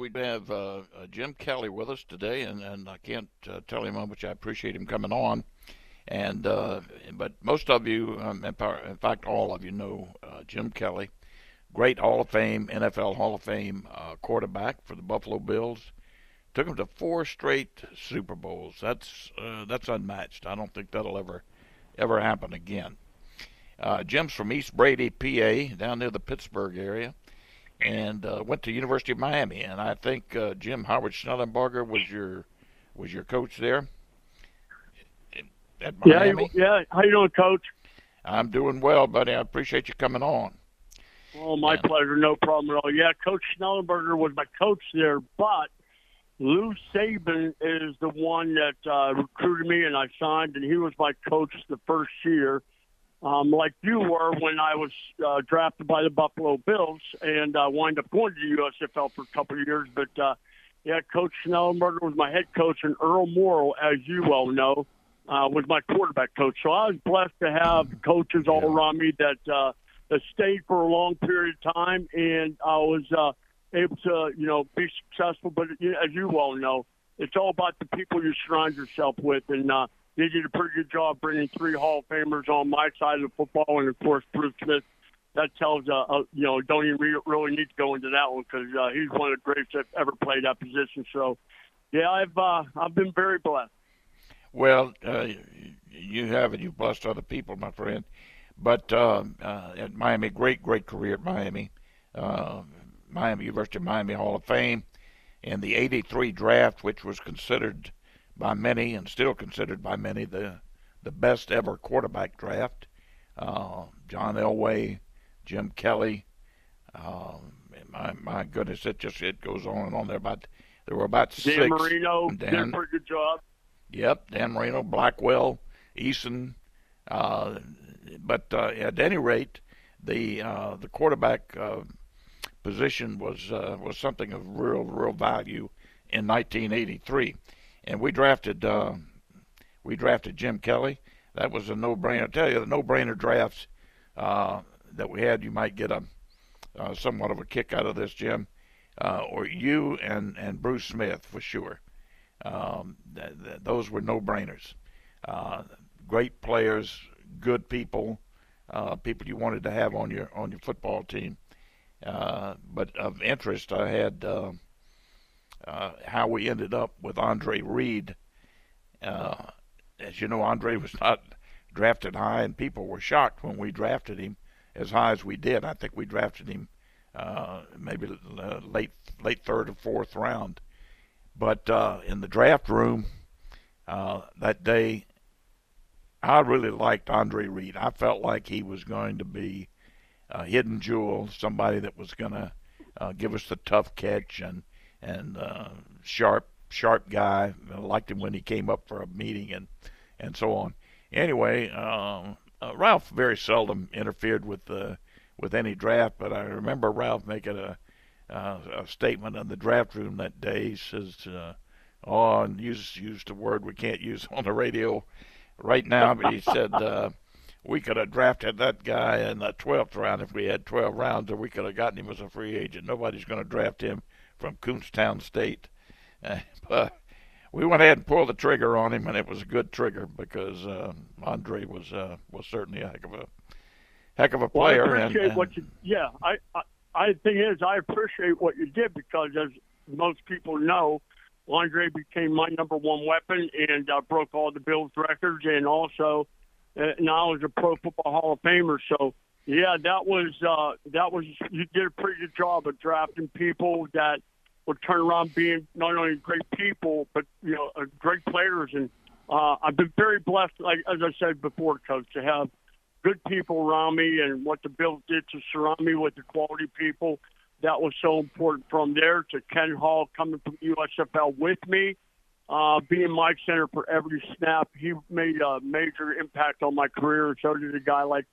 we have uh, uh, Jim Kelly with us today, and, and I can't uh, tell him how much I appreciate him coming on. And uh, but most of you, um, in fact, all of you know uh, Jim Kelly, great Hall of Fame, NFL Hall of Fame uh, quarterback for the Buffalo Bills. Took him to four straight Super Bowls. That's that's unmatched. I don't think that'll ever ever happen again. Jim's from East Brady, PA, down near the Pittsburgh area and uh, went to University of Miami. And I think uh, Jim Howard Schnellenberger was your was your coach there at Miami. Yeah, yeah. How you doing, Coach? I'm doing well, buddy. I appreciate you coming on. Well, my and, pleasure. No problem at all. Yeah, Coach Schnellenberger was my coach there, but Lou Saban is the one that uh, recruited me, and I signed, and he was my coach the first year um, like you were when I was uh, drafted by the Buffalo Bills and uh, wind up going to the USFL for a couple of years. But uh, yeah, Coach Schnellenberger was my head coach, and Earl Morrall, as you well know, uh, was my quarterback coach. So I was blessed to have coaches all around me that uh, that stayed for a long period of time, and I was uh, able to, you know, be successful. But as you well know, it's all about the people you surround yourself with, and uh, they did a pretty good job bringing three Hall of Famers on my side of the football, and of course Bruce Smith. That tells uh, uh you know don't even re- really need to go into that one because uh, he's one of the greatest that ever played that position. So, yeah, I've uh, I've been very blessed. Well, uh, you have and you've blessed other people, my friend. But uh, uh, at Miami, great, great career at Miami. Uh, Miami University of Miami Hall of Fame, and the '83 draft, which was considered by many and still considered by many the the best ever quarterback draft. Uh, John Elway, Jim Kelly. Uh, my my goodness, it just it goes on and on. There about there were about Dan six. Marino Dan, did a pretty good job. Yep, Dan Marino, Blackledge, Eason. Uh, but uh, at any rate, the uh, the quarterback uh, position was uh, was something of real real value in 1983 and we drafted uh, we drafted Jim Kelly. That was a no-brainer. I tell you, the no-brainer drafts uh, that we had, you might get a uh, somewhat of a kick out of this, Jim, uh, or you and and Bruce Smith for sure. Um, th- th- those were no-brainers. Uh, great players, good people, uh, people you wanted to have on your on your football team. but of interest, I had uh, how we ended up with Andre Reed. Uh, as you know, Andre was not drafted high, and people were shocked when we drafted him as high as we did. I think we drafted him uh, maybe late late third or fourth round. But uh, in the draft room uh, that day, I really liked Andre Reed. I felt like he was going to be a hidden jewel, somebody that was going to uh, give us the tough catch and and uh, sharp, sharp guy. I liked him when he came up for a meeting and and so on. Anyway, um, uh, Ralph very seldom interfered with the with any draft, but I remember Ralph making a uh, a statement in the draft room that day. He says, uh, "Oh, and use used a word we can't use on the radio right now," but he said. Uh, we could have drafted that guy in the 12th round if we had 12 rounds, or we could have gotten him as a free agent. Nobody's going to draft him from Kutztown State. Uh, but we went ahead and pulled the trigger on him, and it was a good trigger because uh, Andre was uh, was certainly a heck of a heck of a player. Well, I appreciate and, and, what you. Yeah, I, I I think is I appreciate what you did because as most people know, Andre became my number one weapon and uh, broke all the Bills records, and also uh, now is a Pro Football Hall of Famer. So yeah, that was uh, that was you did a pretty good job of drafting people that would turn around being not only great people but you know uh, great players. And uh, I've been very blessed, like as I said before, coach, to have good people around me and what the Bills did to surround me with the quality people. That was so important. From there to Kent Hull coming from USFL with me, uh, being my center for every snap, he made a major impact on my career. And so did a guy like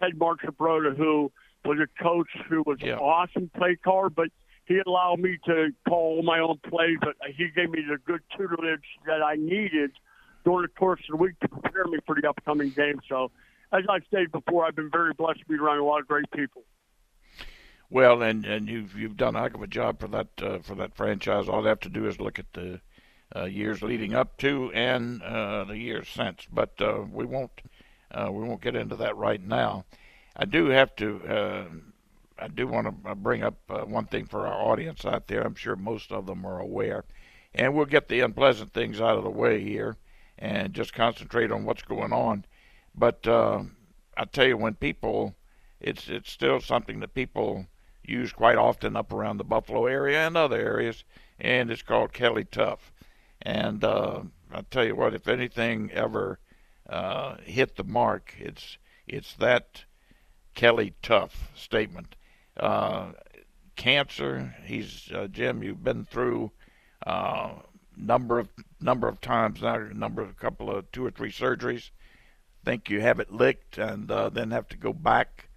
Ted Marchibroda, who was a coach who was yeah. an awesome play caller, but he allowed me to call my own plays, but he gave me the good tutelage that I needed during the course of the week to prepare me for the upcoming game. So, as I stated before, I've been very blessed to be around a lot of great people. Well, and and you've you've done a heck of a job for that uh, for that franchise. All they have to do is look at the uh, years leading up to and uh, the years since. But uh, we won't uh, we won't get into that right now. I do have to. Uh, I do want to bring up uh, one thing for our audience out there. I'm sure most of them are aware, and we'll get the unpleasant things out of the way here and just concentrate on what's going on. But uh, I tell you, when people, it's it's still something that people use quite often up around the Buffalo area and other areas, and it's called Kelly Tough. And uh, I tell you what, if anything ever uh, hit the mark, it's it's that Kelly Tough statement. Uh, cancer, he's uh, Jim. You've been through uh, number of number of times now, number of a couple of two or three surgeries. Think you have it licked, and uh, then have to go back,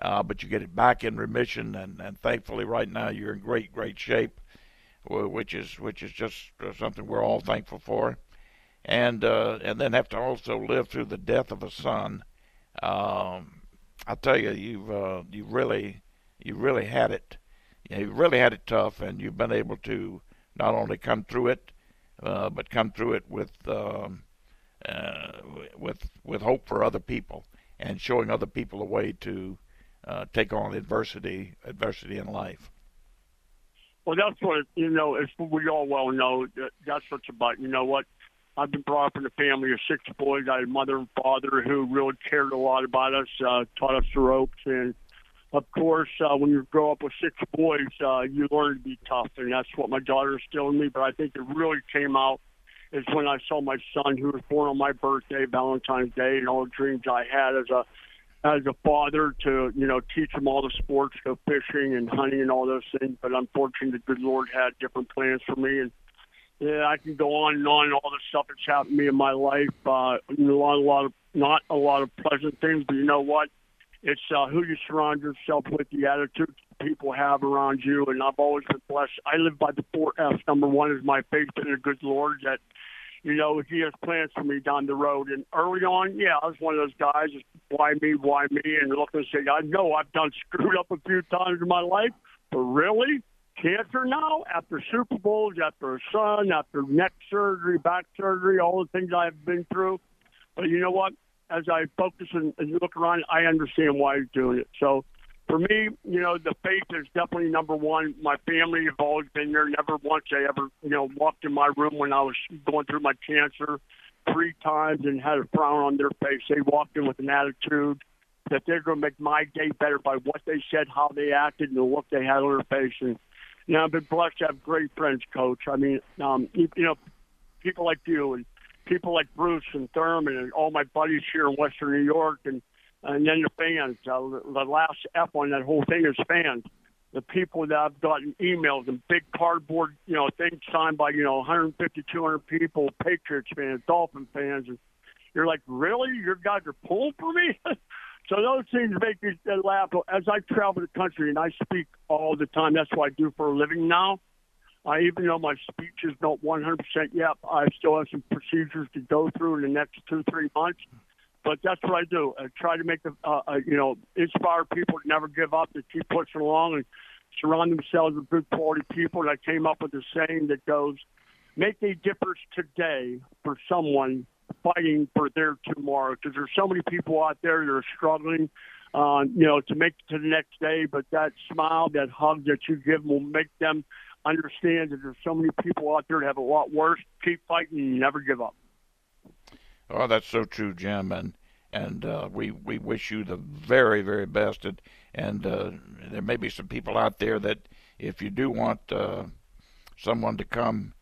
but you get it back in remission, and, and thankfully right now you're in great great shape, which is which is just uh, something we're all thankful for, and uh, and then have to also live through the death of a son. Um, I tell you, you've uh, you really you really had it. You really had it tough, and you've been able to not only come through it, uh, but come through it with um, uh, with with hope for other people and showing other people a way to uh, take on adversity adversity in life. Well, that's what you know. As we all well know, that's what it's about. You know what? I've been brought up in a family of six boys. I had a mother and father who really cared a lot about us, uh, taught us the ropes, and of course, uh, when you grow up with six boys, uh, you learn to be tough, and that's what my daughter instilled in me. But I think it really came out is when I saw my son, who was born on my birthday, Valentine's Day, and all the dreams I had as a as a father to you know teach him all the sports, go fishing and hunting and all those things. But unfortunately, the good Lord had different plans for me, and yeah, I can go on and on and all the stuff that's happened to me in my life. Uh, a lot, a lot of not a lot of pleasant things, but you know what? It's uh, who you surround yourself with, the attitude people have around you, and I've always been blessed. I live by the four F's. Number one is my faith in the good Lord that, you know, He has plans for me down the road. And early on, yeah, I was one of those guys. Why me? Why me? And look and say, I know I've done screwed up a few times in my life, but really, cancer now after Super Bowls, after a son, after neck surgery, back surgery, all the things I've been through. But you know what? as I focus and, and look around, I understand why he's doing it. So for me, you know, the faith is definitely number one. My family have always been there. Never once I ever, you know, walked in my room when I was going through my cancer three times and had a frown on their face. They walked in with an attitude that they're going to make my day better by what they said, how they acted, and the look they had on their face. And you know, I've been blessed to have great friends, Coach. I mean, um, you, you know, people like you and people like Bruce and Thurman and all my buddies here in Western New York, and and then the fans. Uh, the last F on that whole thing is fans. The people that I've gotten emails and big cardboard, you know, things signed by you know 150, 200 people, Patriots fans, Dolphin fans, and you're like, really? Your guys are pulling for me? so those things make me laugh. As I travel the country and I speak all the time, that's what I do for a living now. I even though my speech is not 100% yet, I still have some procedures to go through in the next two, three months. But that's what I do. I try to make the, uh, uh, you know, inspire people to never give up, to keep pushing along, and surround themselves with good quality people. And I came up with a saying that goes, "Make a difference today for someone fighting for their tomorrow." Because there's so many people out there that are struggling, uh, you know, to make it to the next day. But that smile, that hug that you give will make them understand that there's so many people out there that have a lot worse. Keep fighting never give up. Oh, that's so true, Jim, and and uh, we we wish you the very very best. And and uh, there may be some people out there that if you do want uh, someone to come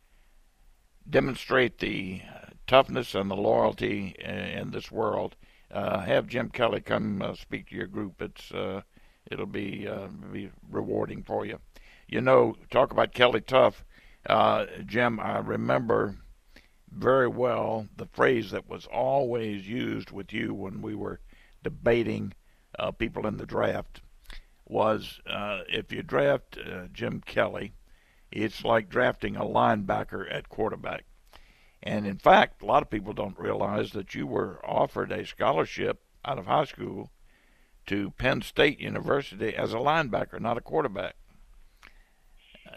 demonstrate the toughness and the loyalty in this world, uh, have Jim Kelly come uh, speak to your group. It's uh, it'll be be rewarding for you you know, talk about Kelly Tough, Jim. I remember very well the phrase that was always used with you when we were debating uh, people in the draft was uh, if you draft uh, Jim Kelly, it's like drafting a linebacker at quarterback. And in fact, a lot of people don't realize that you were offered a scholarship out of high school to Penn State University as a linebacker, not a quarterback.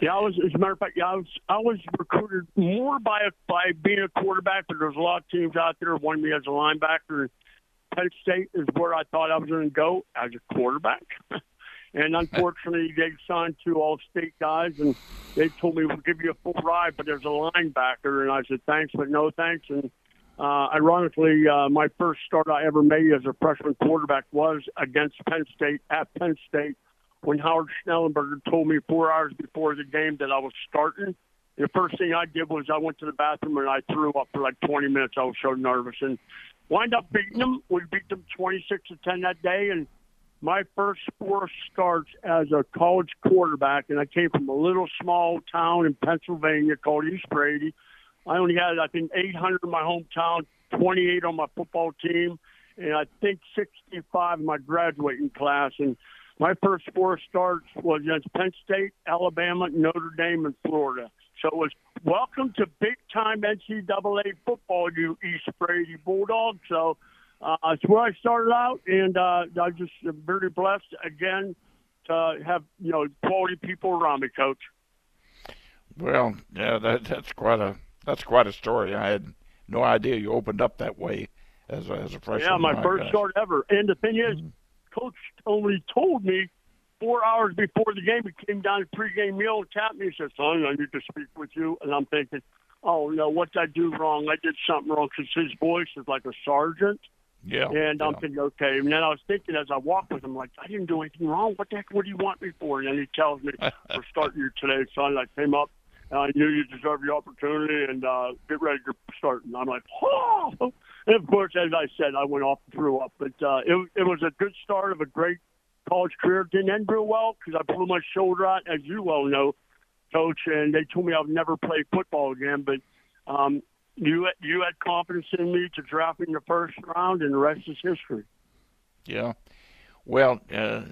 Yeah, I was. As a matter of fact, yeah, I was. I was recruited more by by being a quarterback, but there's a lot of teams out there wanting me as a linebacker. Penn State is where I thought I was going to go as a quarterback. and unfortunately, they signed two all-state guys, and they told me we'll give you a full ride, but there's a linebacker. And I said thanks, but no thanks. And uh, ironically, uh, my first start I ever made as a freshman quarterback was against Penn State at Penn State when Howard Schnellenberger told me four hours before the game that I was starting. The first thing I did was I went to the bathroom and I threw up for like 20 minutes. I was so nervous and wind up beating them. We beat them 26 to 10 that day. And my first four starts as a college quarterback, and I came from a little small town in Pennsylvania called East Brady. I only had, I think, 800 in my hometown, 28 on my football team, and I think 65 in my graduating class. And my first four starts was against Penn State, Alabama, Notre Dame, and Florida. So it was welcome to big time NCAA football, you East Brady Bulldogs. So uh, that's where I started out, and uh, I just am very blessed again to have you know quality people around me, Coach. Well, yeah, that, that's quite a that's quite a story. I had no idea you opened up that way as a, as a freshman. Yeah, my, my first gosh. start ever. And the thing is, mm-hmm coach only told me four hours before the game. He came down to pregame meal and tapped me and said, "Son, I need to speak with you." And I'm thinking, "Oh no, what did I do wrong? I did something wrong." Because his voice is like a sergeant. Yeah. And I'm yeah. thinking, okay. And then I was thinking as I walked with him, like, I didn't do anything wrong. What the heck? What do you want me for? And then he tells me, "We're starting you today, son." I came up. I knew you deserved the opportunity, and uh, get ready to start. And I'm like, oh! And of course, as I said, I went off and threw up. But uh, it, it was a good start of a great college career. Didn't end real well because I blew my shoulder out, as you well know, Coach. And they told me I would never play football again. But um, you you had confidence in me to draft in the first round, and the rest is history. Yeah. Well, uh, uh,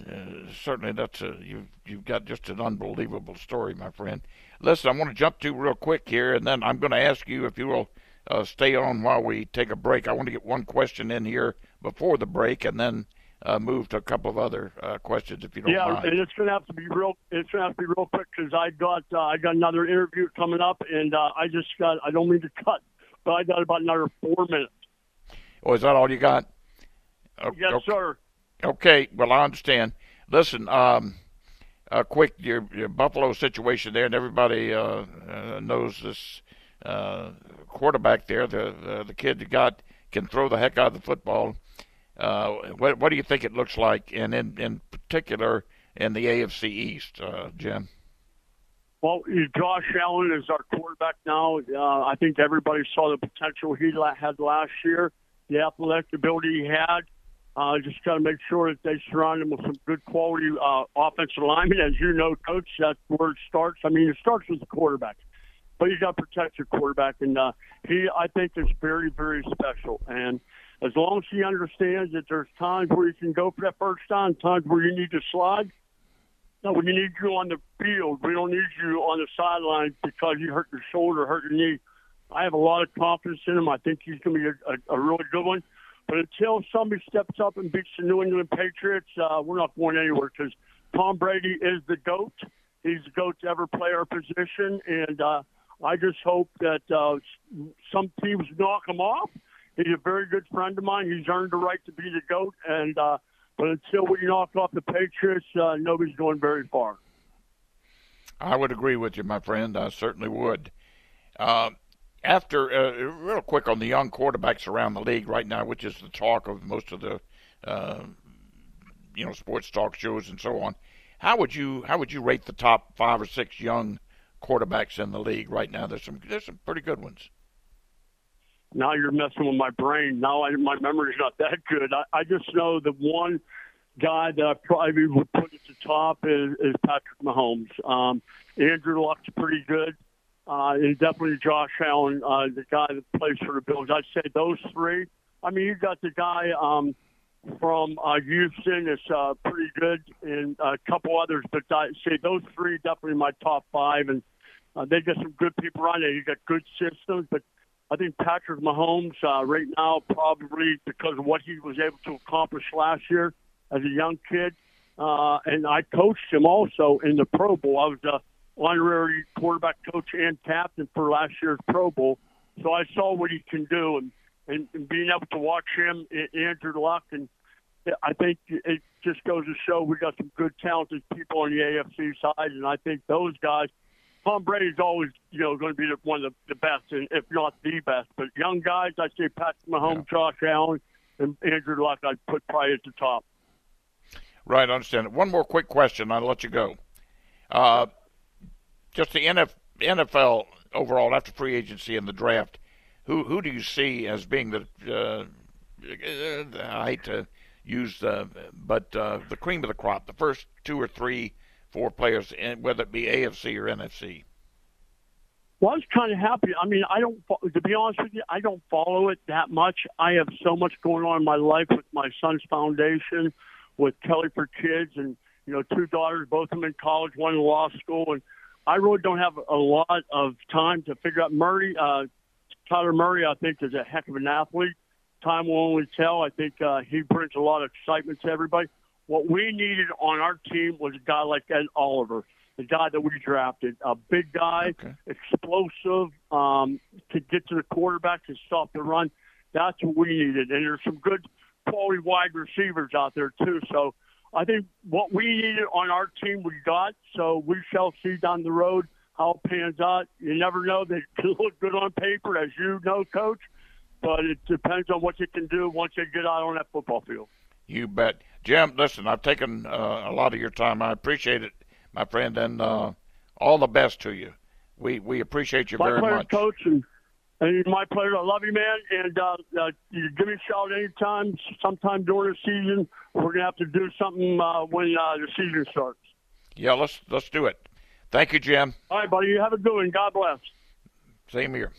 certainly that's a, you've you've got just an unbelievable story, my friend. Listen, I want to jump to real quick here, and then I'm going to ask you if you will uh, stay on while we take a break. I want to get one question in here before the break, and then uh, move to a couple of other uh, questions if you don't mind. yeah, mind. and it's going to have to be real. It's going to have to be real quick because I got uh, I got another interview coming up, and uh, I just got I don't mean to cut, but I got about another four minutes. Oh, is that all you got? Yes, okay. sir. Okay, well I understand. Listen, um, uh, quick your, your Buffalo situation there, and everybody uh, uh, knows this uh, quarterback there, the, the kid that got can throw the heck out of the football. Uh, what what do you think it looks like, and in in particular in the AFC East, uh, Jim? Well, Josh Allen is our quarterback now. I think everybody saw the potential he had last year, the athletic ability he had. Uh, just got to make sure that they surround him with some good quality uh, offensive linemen. As you know, coach, that's where it starts. I mean, it starts with the quarterback, but you got to protect your quarterback, and uh, he, I think, is very, very special. And as long as he understands that there's times where you can go for that first down, times where you need to slide. No, we need you on the field. We don't need you on the sidelines because you hurt your shoulder, hurt your knee. I have a lot of confidence in him. I think he's going to be a, a, a really good one. But until somebody steps up and beats the New England Patriots, uh, we're not going anywhere because Tom Brady is the GOAT. He's the GOAT to ever play our position. And uh, I just hope that uh, some teams knock him off. He's a very good friend of mine. He's earned the right to be the GOAT. And uh, But until we knock off the Patriots, uh, nobody's going very far. I would agree with you, my friend. I certainly would. Uh, after uh, real quick on the young quarterbacks around the league right now, which is the talk of most of the uh, you know sports talk shows and so on. How would you how would you rate the top five or six young quarterbacks in the league right now? There's some there's some pretty good ones. Now you're messing with my brain. Now I, my memory's not that good. I, I just know the one guy that I probably would put at the top is, is Patrick Mahomes. Um, Andrew Luck's pretty good uh, and definitely Josh Allen, uh, the guy that plays for the Bills. I'd say those three. I mean, you got the guy um, from uh, Houston that's uh, pretty good, and a couple others, but I'd say those three definitely my top five. And uh, they got some good people around there. You got good systems, but I think Patrick Mahomes uh, right now probably because of what he was able to accomplish last year, as a young kid, uh, and I coached him also in the Pro Bowl. I was the honorary quarterback coach and captain for last year's Pro Bowl, so I saw what he can do, and and, and being able to watch him, Andrew Luck, and I think it just goes to show we got some good, talented people on the AFC side, and I think those guys. Tom Brady's always, you know, going to be the, one of the, the best, and if not the best. But young guys, I say Patrick Mahomes, yeah. Josh Allen, and Andrew Luck, I'd put probably at the top. Right, I understand. One more quick question, I'll let you go. Uh, just the NFL overall after free agency and the draft, who who do you see as being the uh, I hate to use the but uh, the cream of the crop, the first two or three, four players, whether it be AFC or NFC? Well, I was kind of happy. I mean, I don't, to be honest with you, I don't follow it that much. I have so much going on in my life with my son's foundation, with Kelly for Kids, and you know, two daughters, both of them in college, one in law school, and I really don't have a lot of time to figure out. Murray, uh, Kyler Murray, I think, is a heck of an athlete. Time will only tell. I think uh, he brings a lot of excitement to everybody. What we needed on our team was a guy like Ed Oliver the guy that we drafted. A big guy, okay. explosive, um, to get to the quarterback to stop the run. That's what we needed. And there's some good quality wide receivers out there too. So I think what we needed on our team we got. So we shall see down the road how it pans out. You never know. They look good on paper, as you know, coach. But it depends on what you can do once you get out on that football field. You bet. Jim, listen, I've taken uh, a lot of your time. I appreciate it my friend, and uh, all the best to you. We we appreciate you my very pleasure, much. Coach, and, and my pleasure. I love you, man. And uh, uh, you give me a shout anytime, sometime during the season. We're gonna have to do something uh, when uh, the season starts. Yeah, let's let's do it. Thank you, Jim. All right, buddy. You have a good one. God bless. Same here.